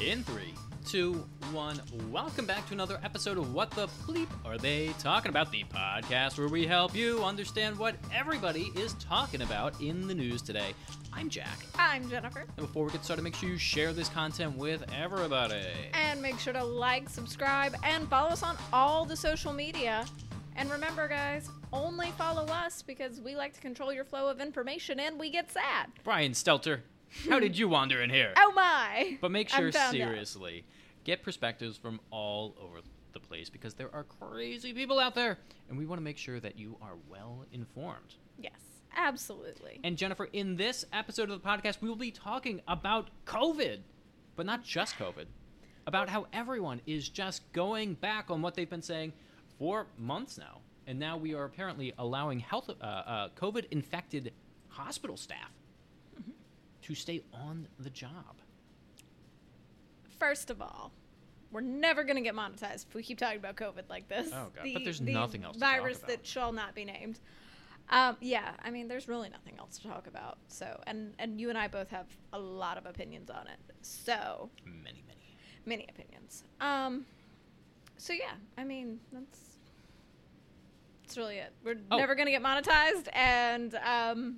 In three, two, one, welcome back to another episode of What the Bleep Are They Talking About? The podcast where we help you understand what everybody is talking about in the news today. I'm Jack. I'm Jennifer. And before we get started, make sure you share this content with everybody. And make sure to like, subscribe, and follow us on all the social media. And remember, guys, only follow us because we like to control your flow of information and we get sad. Brian Stelter, how did you wander in here? Oh my! But make sure, found out. seriously, get perspectives from all over the place because there are crazy people out there, and we want to make sure that you are well informed. Yes, absolutely. And Jennifer, in this episode of the podcast, we will be talking about COVID, but not just COVID, about how everyone is just going back on what they've been saying for months now. And now we are apparently allowing health, uh, uh, COVID infected hospital staff to stay on the job. First of all, we're never going to get monetized if we keep talking about COVID like this. Oh, God. But there's nothing else to talk virus about. that shall not be named. Um, yeah, I mean, there's really nothing else to talk about. So, and and you and I both have a lot of opinions on it. So, Many, many. many opinions. Um, so yeah, I mean, that's that's really it. We're Oh. never gonna get monetized, and um,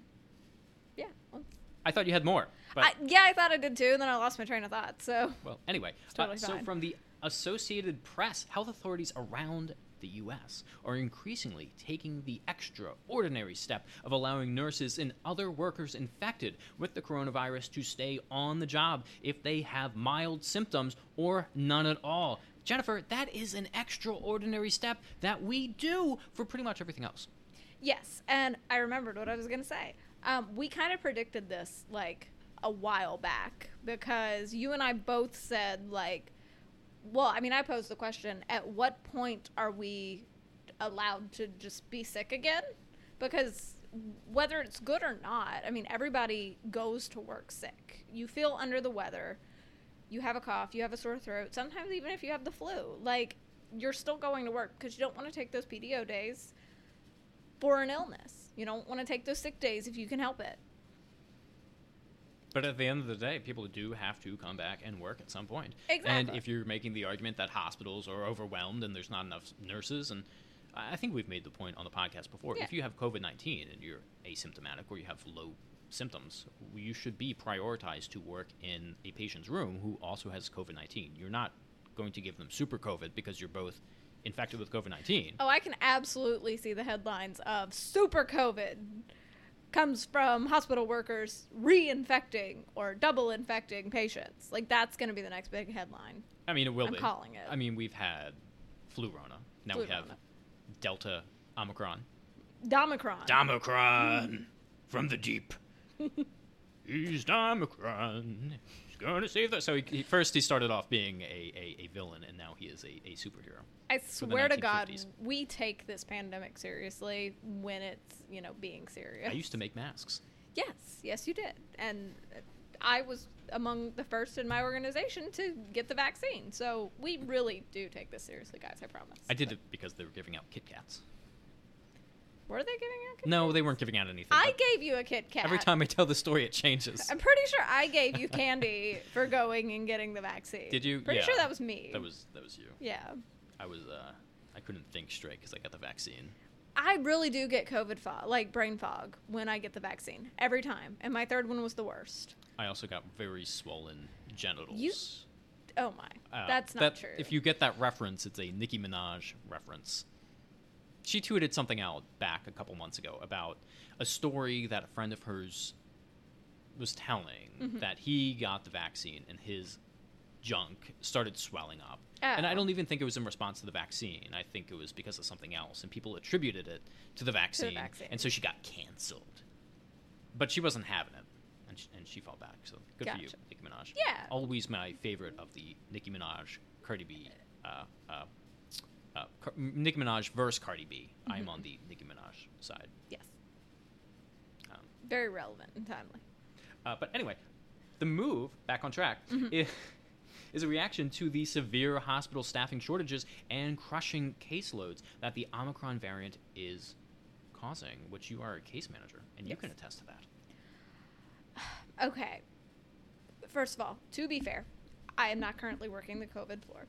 yeah, well, I thought you had more. But I, yeah, I thought I did too, and then I lost my train of thought. So, Well, anyway, It's totally uh, so from the Associated Press, health authorities around the U.S. are increasingly taking the extraordinary step of allowing nurses and other workers infected with the coronavirus to stay on the job if they have mild symptoms or none at all. Jennifer, that is an extraordinary step that we do for pretty much everything else. yes, and I remembered what I was gonna say. Um, we kind of predicted this like a while back because you and I both said like, well, I mean, I posed the question: At what point are we allowed to just be sick again? Because whether it's good or not, I mean, everybody goes to work sick. You feel under the weather, you have a cough, you have a sore throat, sometimes even if you have the flu, like you're still going to work because you don't want to take those PTO days for an illness. You don't want to take those sick days if you can help it. But at the end of the day, people do have to come back and work at some point. Exactly. And if you're making the argument that hospitals are overwhelmed and there's not enough nurses, and I think we've made the point on the podcast before, Yeah. if you have COVID 19 and you're asymptomatic or you have low symptoms, you should be prioritized to work in a patient's room who also has COVID 19. You're not going to give them super COVID because you're both infected with COVID 19. Oh, I can absolutely see the headlines of super COVID comes from hospital workers reinfecting or double infecting patients. Like that's going to be the next big headline. I mean, it will I'm be. calling it. I mean, we've had flu Rona. Now we have. Delta Omicron. Domicron. Omicron from the deep. He's Omicron. Gonna save us. So he, he- first he started off being a, a, a villain, and now he is a, a superhero. I swear to God, we take this pandemic seriously when it's, you know, being serious. I used to make masks. Yes, yes, you did. And I was among the first in my organization to get the vaccine. So we really do take this seriously, guys. I promise. I did it because they were giving out Kit Kats. Were they giving out? Kit No, they weren't giving out anything. I gave you a Kit Kat. every time I tell the story, it changes. I'm pretty sure I gave you candy for going and getting the vaccine. Did you? Pretty Yeah. sure that was me. That was that was you. Yeah. I was. uh I couldn't think straight because I got the vaccine. I really do get COVID fog, like brain fog, when I get the vaccine every time, and my third one was the worst. I also got very swollen genitals. You- Oh my, Uh, that's not that- true. If you get that reference, it's a Nicki Minaj reference. She tweeted something out back a couple months ago about a story that a friend of hers was telling Mm-hmm. that he got the vaccine and his junk started swelling up. And I Oh. don't even think it was in response to the vaccine. I think it was because of something else, and people attributed it to the vaccine. vaccine. And so she got canceled. But she wasn't having it, and she, and she fell back. So good for you, Gotcha. Nicki Minaj. Yeah. Always my favorite of the Nicki Minaj, Cardi B, uh, uh, uh, Car- Nicki Minaj versus Cardi B. I'm Mm-hmm. on the Nicki Minaj side. yes, Um, very relevant and timely. uh, but anyway, the move back on track Mm-hmm. i- is a reaction to the severe hospital staffing shortages and crushing caseloads that the Omicron variant is causing, which you are a case manager and you can attest to that. Okay. First of all, to be fair, I am not currently working the COVID floor.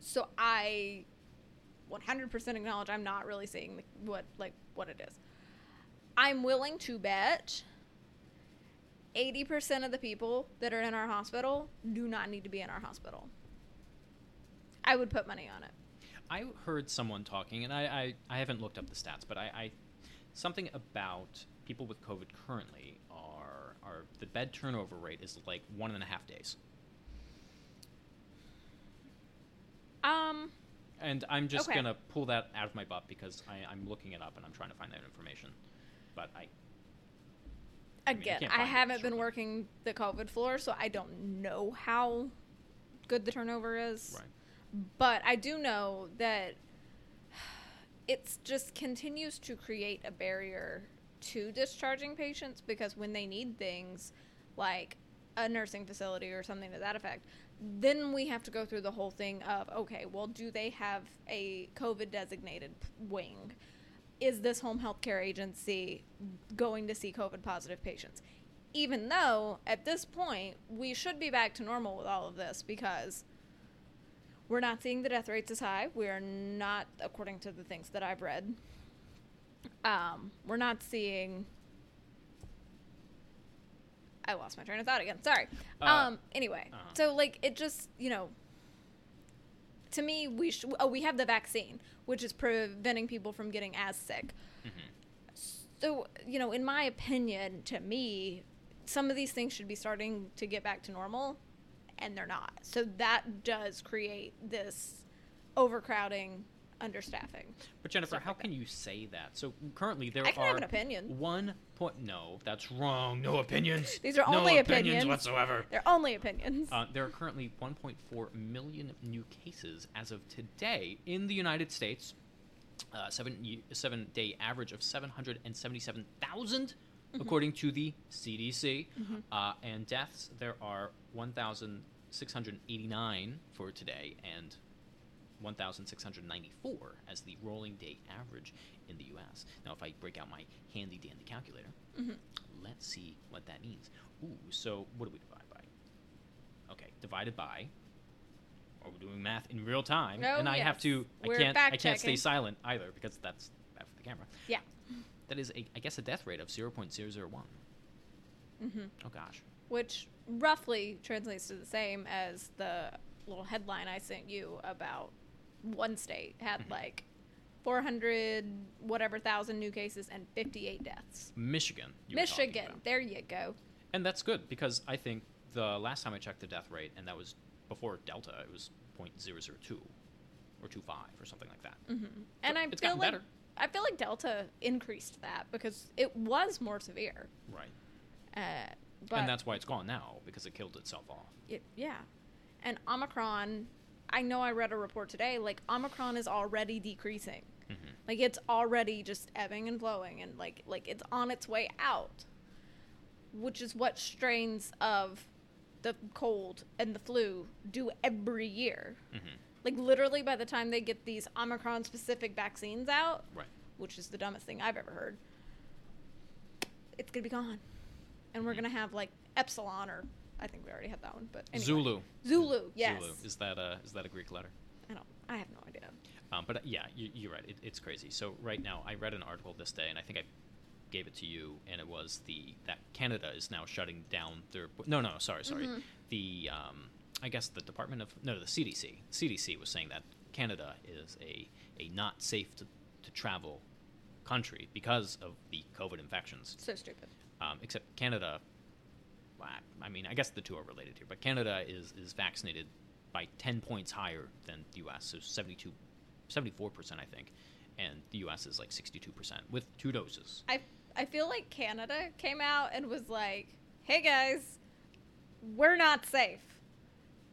So I 100% acknowledge I'm not really seeing what like what it is. I'm willing to bet 80% of the people that are in our hospital do not need to be in our hospital. I would put money on it. I heard someone talking, and I, I, I haven't looked up the stats, but I, I something about people with COVID currently are are the bed turnover rate is like one and a half days. Um, And I'm just Okay. gonna pull that out of my butt because I, I'm looking it up and I'm trying to find that information. But I, I mean, I again, I, haven't been working the COVID floor, so I don't know how good the turnover is. right. But I do know that it just continues to create a barrier to discharging patients because when they need things like a nursing facility or something to that effect, then we have to go through the whole thing of okay, well, do they have a COVID designated wing? Is this home health care agency going to see COVID positive patients? Even though at this point we should be back to normal with all of this because we're not seeing the death rates as high. We are not, according to the things that I've read, um, we're not seeing. I lost my train of thought again. Sorry. Uh, um. Anyway, uh-huh. so like it just you know. To me, we sh- oh we have the vaccine, which is preventing people from getting as sick. hmm So you know, in my opinion, to me, some of these things should be starting to get back to normal, and they're not. So that does create this overcrowding, understaffing. But Jennifer, how like can you say that? So currently there I can are have an opinion. one point. No, that's wrong. No opinions. These are no only opinions opinions. whatsoever. They're only opinions. Uh, there are currently 1.4 million new cases as of today in the United States. Uh, seven seven day average of 777,000, according to the CDC. Mhm. Uh, and deaths there are 1,689 for today and 1,694 as the rolling day average in the U.S. Now, if I break out my handy dandy calculator, Mhm. let's see what that means. Ooh, so what do we divide by? Okay, divided by. Are we doing math in real time? Oh, and I have to. I We're can't. I can't stay silent either because that's bad for the camera. Yeah. That is, a, I guess, a death rate of 0.001. hmm Oh gosh. Which roughly translates to the same as the little headline I sent you about one state had Mhm. like 400 whatever thousand new cases and 58 deaths. Michigan. you were talking Michigan, there you go. And that's good because I think the last time I checked the death rate, and that was before Delta, it was 0.002 or 25 or something like that. hmm And I it's feel gotten like better. I feel like Delta increased that because it was more severe. Right. Uh, but and that's why it's gone now because it killed itself off. it, yeah, and Omicron. I know I read a report today. Like Omicron is already decreasing. hmm Like it's already just ebbing and flowing, and like like it's on its way out. Which is what strains of the cold and the flu do every year. hmm Like literally, by the time they get these Omicron specific vaccines out, Right. which is the dumbest thing I've ever heard, it's gonna be gone, and we're Mhm. gonna have like Epsilon or I think we already had that one, but anyway. Zulu. Zulu, yes. Zulu. Is that a is that a Greek letter? I don't. I have no idea. Um, but uh, yeah, you, you're right. It, it's crazy. So right now, I read an article this day, and I think I gave it to you, and it was the that Canada is now shutting down their. No, no, no. sorry, sorry. Mhm. The um, I guess the Department of no, the CDC. CDC was saying that Canada is a a not safe to, to travel country because of the COVID infections. So stupid. Um, except Canada. I mean, I guess the two are related here, but Canada is is vaccinated by 10 points higher than the U.S. So 72, 74 percent, I think, and the U.S. is like 62 percent with two doses. I I feel like Canada came out and was like, "Hey guys, we're not safe.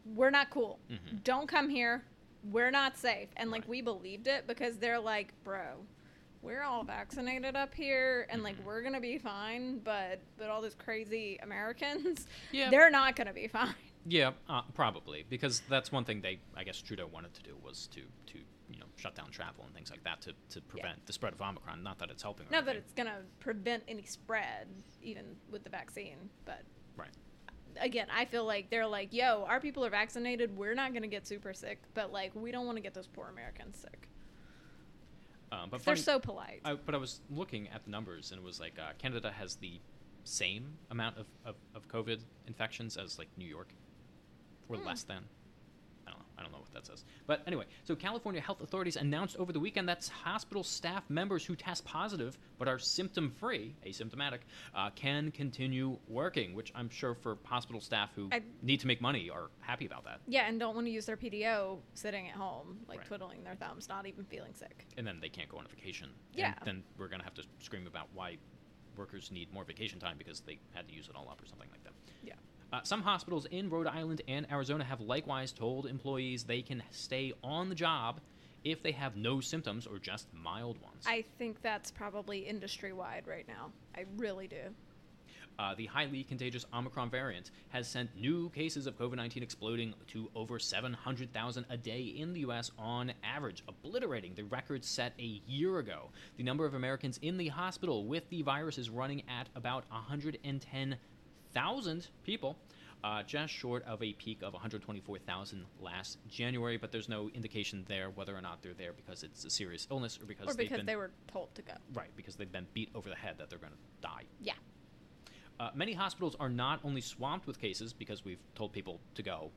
We're not cool. Mhm. Don't come here. We're not safe." And like Right. we believed it because they're like, "Bro, we're all vaccinated up here and like Mhm. we're going to be fine, but but all those crazy Americans, Yeah. they're not going to be fine." Yeah, uh, probably because that's one thing they, I guess, Trudeau wanted to do was to to you know shut down travel and things like that to, to prevent the spread of Omicron. Not that it's helping. Not that it's going to prevent any spread even with the vaccine, but right. again, I feel like they're like, yo, our people are vaccinated. We're not going to get super sick, but like, we don't want to get those poor Americans sick. Um, but They're funny- so polite. I, but I was looking at the numbers, and it was like uh, Canada has the same amount of, of, of COVID infections as like New York, or Hmm. less than. I don't know. I don't know what that says. But anyway, so California health authorities announced over the weekend that hospital staff members who test positive but are symptom free, asymptomatic, uh, can continue working. Which I'm sure for hospital staff who I- need to make money are happy about that. yeah, and don't want to use their PTO sitting at home, like Right. twiddling their thumbs, not even feeling sick. and then they can't go on a vacation. Yeah. And then we're gonna have to scream about why workers need more vacation time because they had to use it all up or something like that. Yeah. Uh, some hospitals in Rhode Island and Arizona have likewise told employees they can stay on the job if they have no symptoms or just mild ones. I think that's probably industry wide right now. I really do. Uh, the highly contagious Omicron variant has sent new cases of COVID 19 exploding to over 700,000 a day in the U.S. on average, obliterating the record set a year ago. The number of Americans in the hospital with the virus is running at about 110,000 people. Uh, just short of a peak of 124,000 last January, but there's no indication there whether or not they're there because it's a serious illness or because Or because been they were told to go. right because they've been beat over the head that they're going to die. Yeah. Uh, many hospitals are not only swamped with cases because we've told people to go,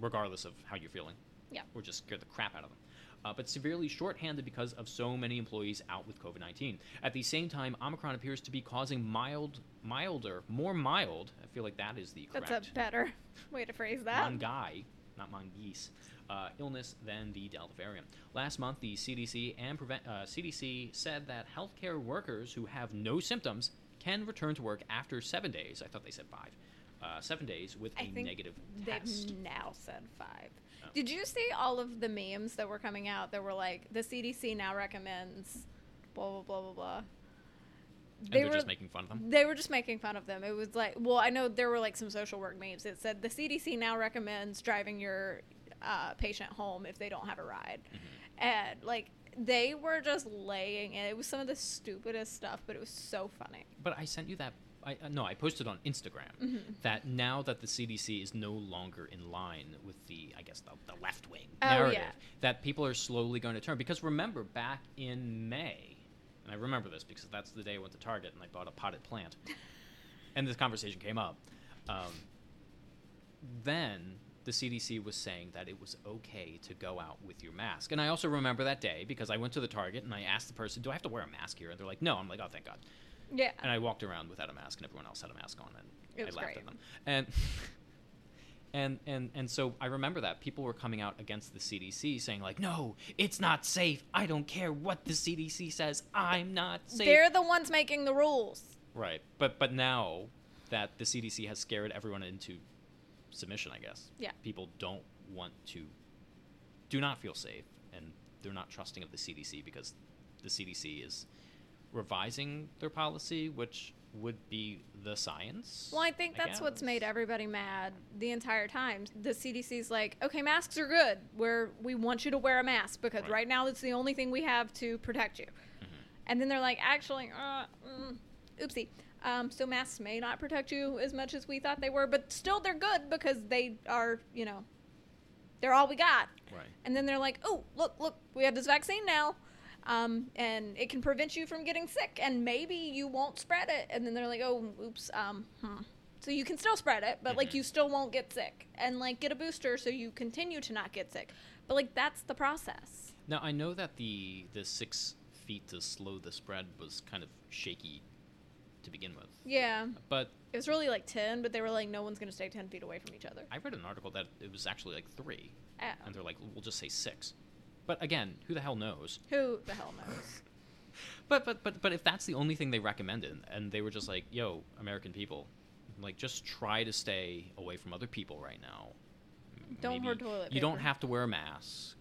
regardless of how you're feeling, Yeah. or just scared the crap out of them, uh, but severely shorthanded because of so many employees out with COVID 19. At the same time, Omicron appears to be causing mild, milder, more mild, I feel like that is the correct That's a better way to phrase that. Mongai, not mongoose, uh, illness than the Delta variant. Last month, the CDC and prevent, uh, CDC said that healthcare workers who have no symptoms can return to work after seven days. I thought they said five. Uh, seven days with I a think negative They've test. now said five. Did you see all of the memes that were coming out that were like the CDC now recommends blah blah blah blah blah? And They were just making fun of them. they were just making fun of them. It was like, well, I know there were like some social work memes. It said the CDC now recommends driving your uh, patient home if they don't have a ride, Mm-hmm. and like they were just laying it. It was some of the stupidest stuff, but it was so funny. But I sent you that. I, uh, no, I posted on Instagram Mm-hmm. that now that the CDC is no longer in line with the, I guess, the, the left wing Oh, narrative, yeah. that people are slowly going to turn. Because remember, back in May, and I remember this because that's the day I went to Target and I bought a potted plant, and this conversation came up. Um, then the CDC was saying that it was okay to go out with your mask. And I also remember that day because I went to the Target and I asked the person, Do I have to wear a mask here? And they're like, No. I'm like, Oh, thank God Yeah, and I walked around without a mask, and everyone else had a mask on, and I laughed great. at them. And and and and so I remember that people were coming out against the CDC, saying like, "No, it's not safe. I don't care what the CDC says. I'm not safe." they're the ones making the rules. right, but but now that the CDC has scared everyone into submission, I guess. Yeah. People don't want to, do not feel safe, and they're not trusting of the CDC because the CDC is revising their policy, which would be the science. Well, I think I that's what's made everybody mad the entire time. The CDC's like, okay, masks are good. We're we want you to wear a mask because Right. right, now it's the only thing we have to protect you. Mhm. And then they're like, actually, uh, mm, oopsie. Um, so masks may not protect you as much as we thought they were, but still they're good because they are, you know, they're all we got. Right. And then they're like, oh, look, look, we have this vaccine now. Um, and it can prevent you from getting sick, and maybe you won't spread it. And then they're like, oh, oops, um, hmm. So you can still spread it, but like Mhm. you still won't get sick. And like get a booster so you continue to not get sick. But like that's the process. Now I know that the the six feet to slow the spread was kind of shaky to begin with, Yeah. but It was really like 10, but they were like, no one's going to stay 10 feet away from each other. I read an article that it was actually like three, Uh, and they're like, we'll just say six. But again, who the hell knows? who the hell knows? But but but but if that's the only thing they recommended, and they were just like, "Yo, American people, like just try to stay away from other people right now. Don't maybe hoard toilet You don't have to wear a mask.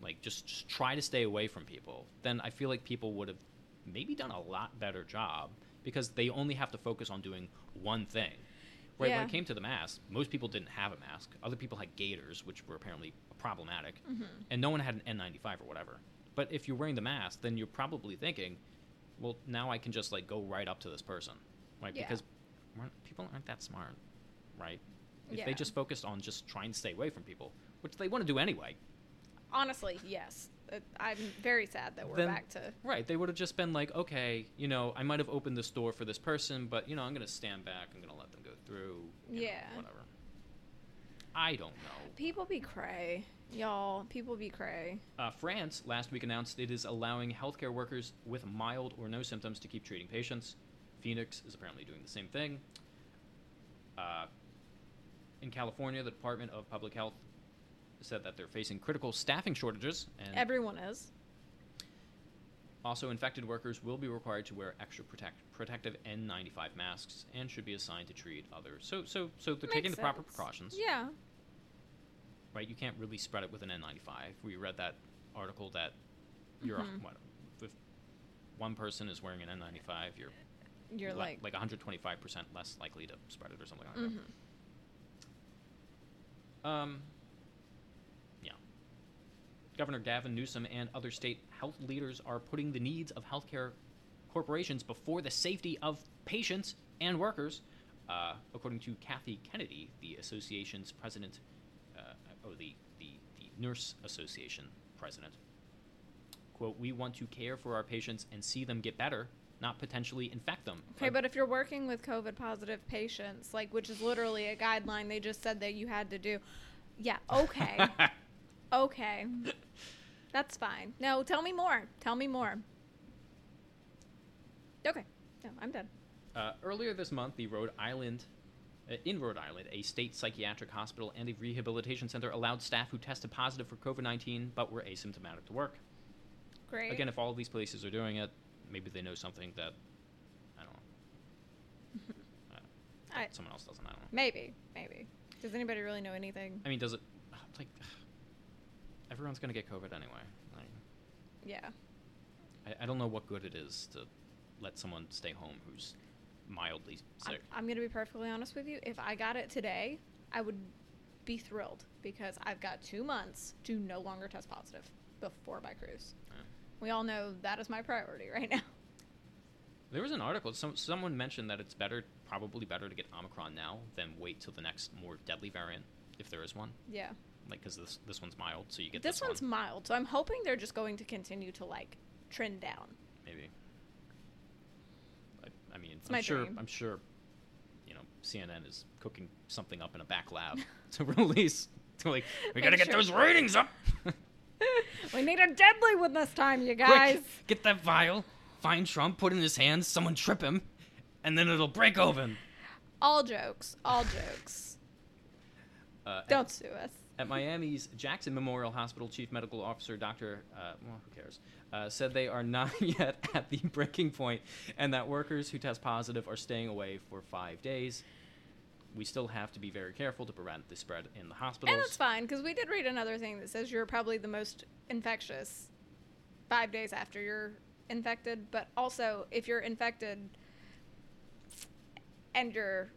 Like just just try to stay away from people. Then I feel like people would have maybe done a lot better job because they only have to focus on doing one thing. Right when it came to the mask, most people didn't have a mask. Other people had gaiters, which were apparently problematic hmm and no one had an N95 or whatever. But if you're wearing the mask, then you're probably thinking, well, now I can just like go right up to this person, right? Yeah. Because people aren't that smart, right? If Yeah. they just focused on just trying to stay away from people, which they want to do anyway, Honestly, yes. Uh, I'm very sad that we're Then- back to. right? They would have just been like, okay, you know, I might have opened this door for this person, but you know, I'm gonna stand back. I'm gonna let them go through. you know, Yeah. whatever. I don't know. People be cray, y'all. People be cray. Uh, France last week announced it is allowing healthcare workers with mild or no symptoms to keep treating patients. Phoenix is apparently doing the same thing. Uh, in California, the Department of Public Health said that they're facing critical staffing shortages, and Everyone is. Also infected workers will be required to wear extra protect, protective N95 masks and should be assigned to treat others. So, so, so they're taking Makes the proper sense. precautions. Yeah. right? You can't really spread it with an N95. We read that article that you're Mhm. what if one person is wearing an N95, you're You're li- like. like 125 percent less likely to spread it or something like that. Um, yeah. Governor Gavin Newsom and other state health leaders are putting the needs of healthcare corporations before the safety of patients and workers, uh, according to Cathy Kennedy, the association's president, uh, or the, the, the Nurse Association president. Quote, we want to care for our patients and see them get better, not potentially infect them. Okay, but if you're working with COVID positive patients, like which is literally a guideline they just said that you had to do. Yeah, okay. okay. That's fine. No, tell me more. Tell me more. Okay. No, I'm done. Uh, earlier this month, the Rhode Island, uh, in Rhode Island, a state psychiatric hospital and a rehabilitation center allowed staff who tested positive for COVID 19 but were asymptomatic to work. Great. Again, if all of these places are doing it, maybe they know something that, I don't know. Uh, I- someone else doesn't, I don't know. maybe, maybe. Does anybody really know anything? I mean, does it, like, everyone's going to get COVID anyway. Like, Yeah. I, I don't know what good it is to let someone stay home who's mildly I'm, sick. I'm going to be perfectly honest with you. If I got it today, I would be thrilled because I've got two months to no longer test positive before my cruise. Yeah. We all know that is my priority right now. There was an article. Some someone mentioned that it's better, probably better to get Omicron now than wait till the next more deadly variant, if there is one. Yeah. Like, because this this one's mild, so you get This this, one's one, mild, so I'm hoping they're just going to continue to like trend down. maybe. I, I mean, It's I'm sure. dream. I'm sure. You know, CNN is cooking something up in a back lab to release. To like, we gotta get sure- those ratings up. we need a deadly one this time, you guys. Quick, get that vial. Find Trump. Put it in his hands. Someone trip him, and then it'll break open. All jokes, all jokes. Uh, Don't sue us. At Miami's Jackson Memorial Hospital, Chief Medical Officer Dr. Uh, well, who cares, uh, said they are not yet at the breaking point and that workers who test positive are staying away for five days. We still have to be very careful to prevent the spread in the hospitals. And it's fine because we did read another thing that says you're probably the most infectious five days after you're infected. But also, if you're infected and you're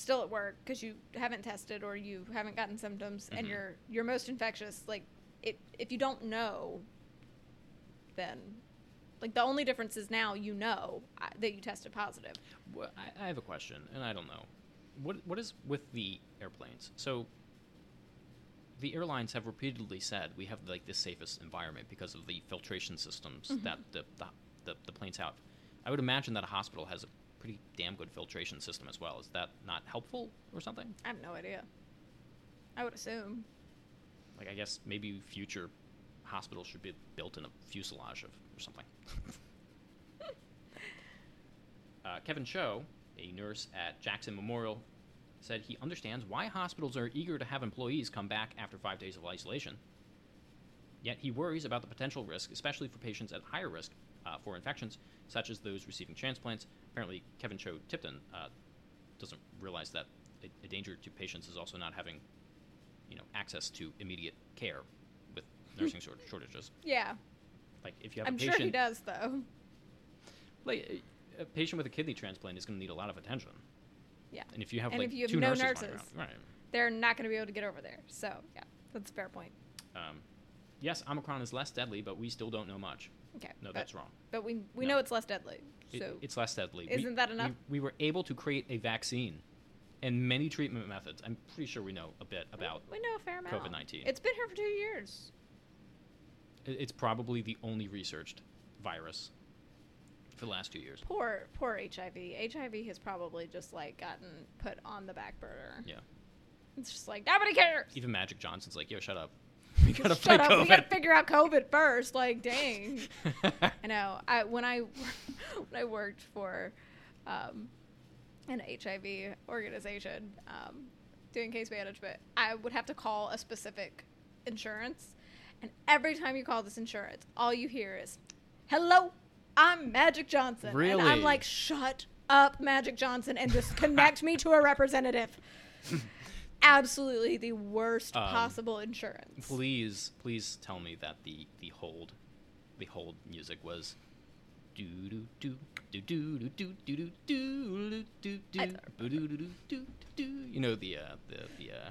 still at work because you haven't tested or you haven't gotten symptoms and Mhm. you're you're most infectious, like it, if you don't know, then like the only difference is now you know uh, that you tested positive. Well, I, I have a question, and I don't know. What what is with the airplanes? So the airlines have repeatedly said we have like the safest environment because of the filtration systems Mhm. that the, the, the the planes have. I would imagine that a hospital has a pretty damn good filtration system as well. Is that not helpful or something? I have no idea. I would assume. Like I guess maybe future hospitals should be built in a fuselage of or something. uh, Kevin Cho, a nurse at Jackson Memorial, said he understands why hospitals are eager to have employees come back after five days of isolation. Yet he worries about the potential risk, especially for patients at higher risk uh, for infections, such as those receiving transplants. Apparently, Kevin Cho Tipton uh, doesn't realize that a, a danger to patients is also not having, you know, access to immediate care with nursing shortages. Yeah, Like if you have I'm a sure patient, he does though. like a patient with a kidney transplant is going to need a lot of attention. Yeah. And if you have And like if you have two no nurses, nurses. around- right? They're not going to be able to get over there. So yeah, that's a fair point. Um, yes, Omicron is less deadly, but we still don't know much. Okay. No, but, that's wrong. But we we No. know it's less deadly. It- So it's less deadly. Isn't that enough? We, we were able to create a vaccine and many treatment methods. I'm pretty sure we know a bit about. We know a fair amount. COVID-19. It's been here for two years. it- It's probably the only researched virus for the last two years. Poor, poor HIV. HIV has probably just like gotten put on the back burner. Yeah. It's just like nobody cares. Even Magic Johnson's like, yo, shut up. We gotta Shut fight up. COVID. We gotta figure out COVID first. Like, dang. I know. I when I when I worked for um, an HIV organization um, doing case management, I would have to call a specific insurance, and every time you call this insurance, all you hear is, "Hello, I'm Magic Johnson," and Really? I'm like, "Shut up, Magic Johnson, and just connect me to a representative." Absolutely the worst Um, possible insurance. please, please tell me that the the hold, the hold music was. Do do do do do do do do do do do I- do do do do do do. You know the uh, the the uh,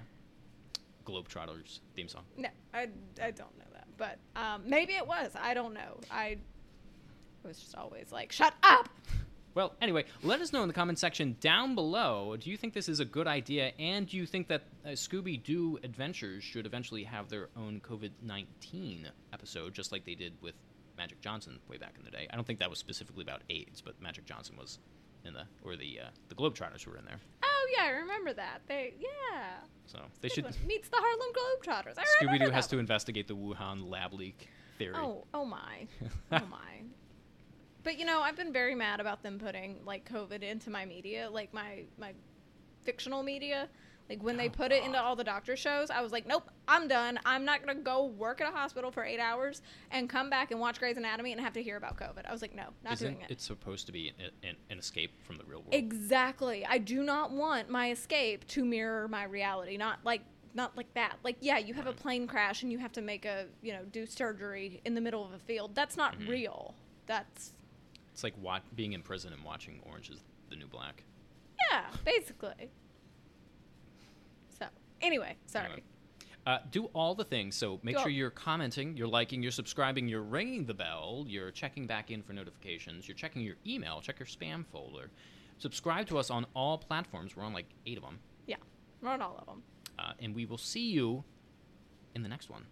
Globetrotters theme song. No, I, I don't know that, but um, maybe it was. I don't know. I was just always like, "Shut up!" Well, anyway, let us know in the comment section down below. Do you think this is a good idea? And do you think that uh, Scooby Doo Adventures should eventually have their own COVID 19 episode, just like they did with Magic Johnson way back in the day? I don't think that was specifically about AIDS, but Magic Johnson was in the, or the, uh, the Globetrotters were in there. Oh yeah, I remember that. They yeah. So they Good should, one. meets the Harlem Globetrotters. Scooby Doo has to investigate the Wuhan lab leak theory. Oh oh my, oh my. But you know, I've been very mad about them putting like COVID into my media, like my my fictional media. Like when they Oh, put it into all the doctor shows, I was like, nope, I'm done. I'm not gonna go work at a hospital for eight hours and come back and watch Grey's Anatomy and have to hear about COVID. I was like, no, not Isn't doing it. It's supposed to be an, an, an escape from the real world? Exactly. I do not want my escape to mirror my reality. Not like not like that. Like yeah, you have a plane crash and you have to make a, you know, do surgery in the middle of a field. That's not Mhm. real. That's It's like wa- being in prison and watching Orange is the New Black. yeah, basically. So, anyway, sorry. Anyway. Uh, do all the things. So make Go. sure you're commenting, you're liking, you're subscribing, you're ringing the bell, you're checking back in for notifications, you're checking your email, check your spam folder. Subscribe to us on all platforms. We're on like eight of them. Yeah. We're on all of them. Uh, and we will see you in the next one.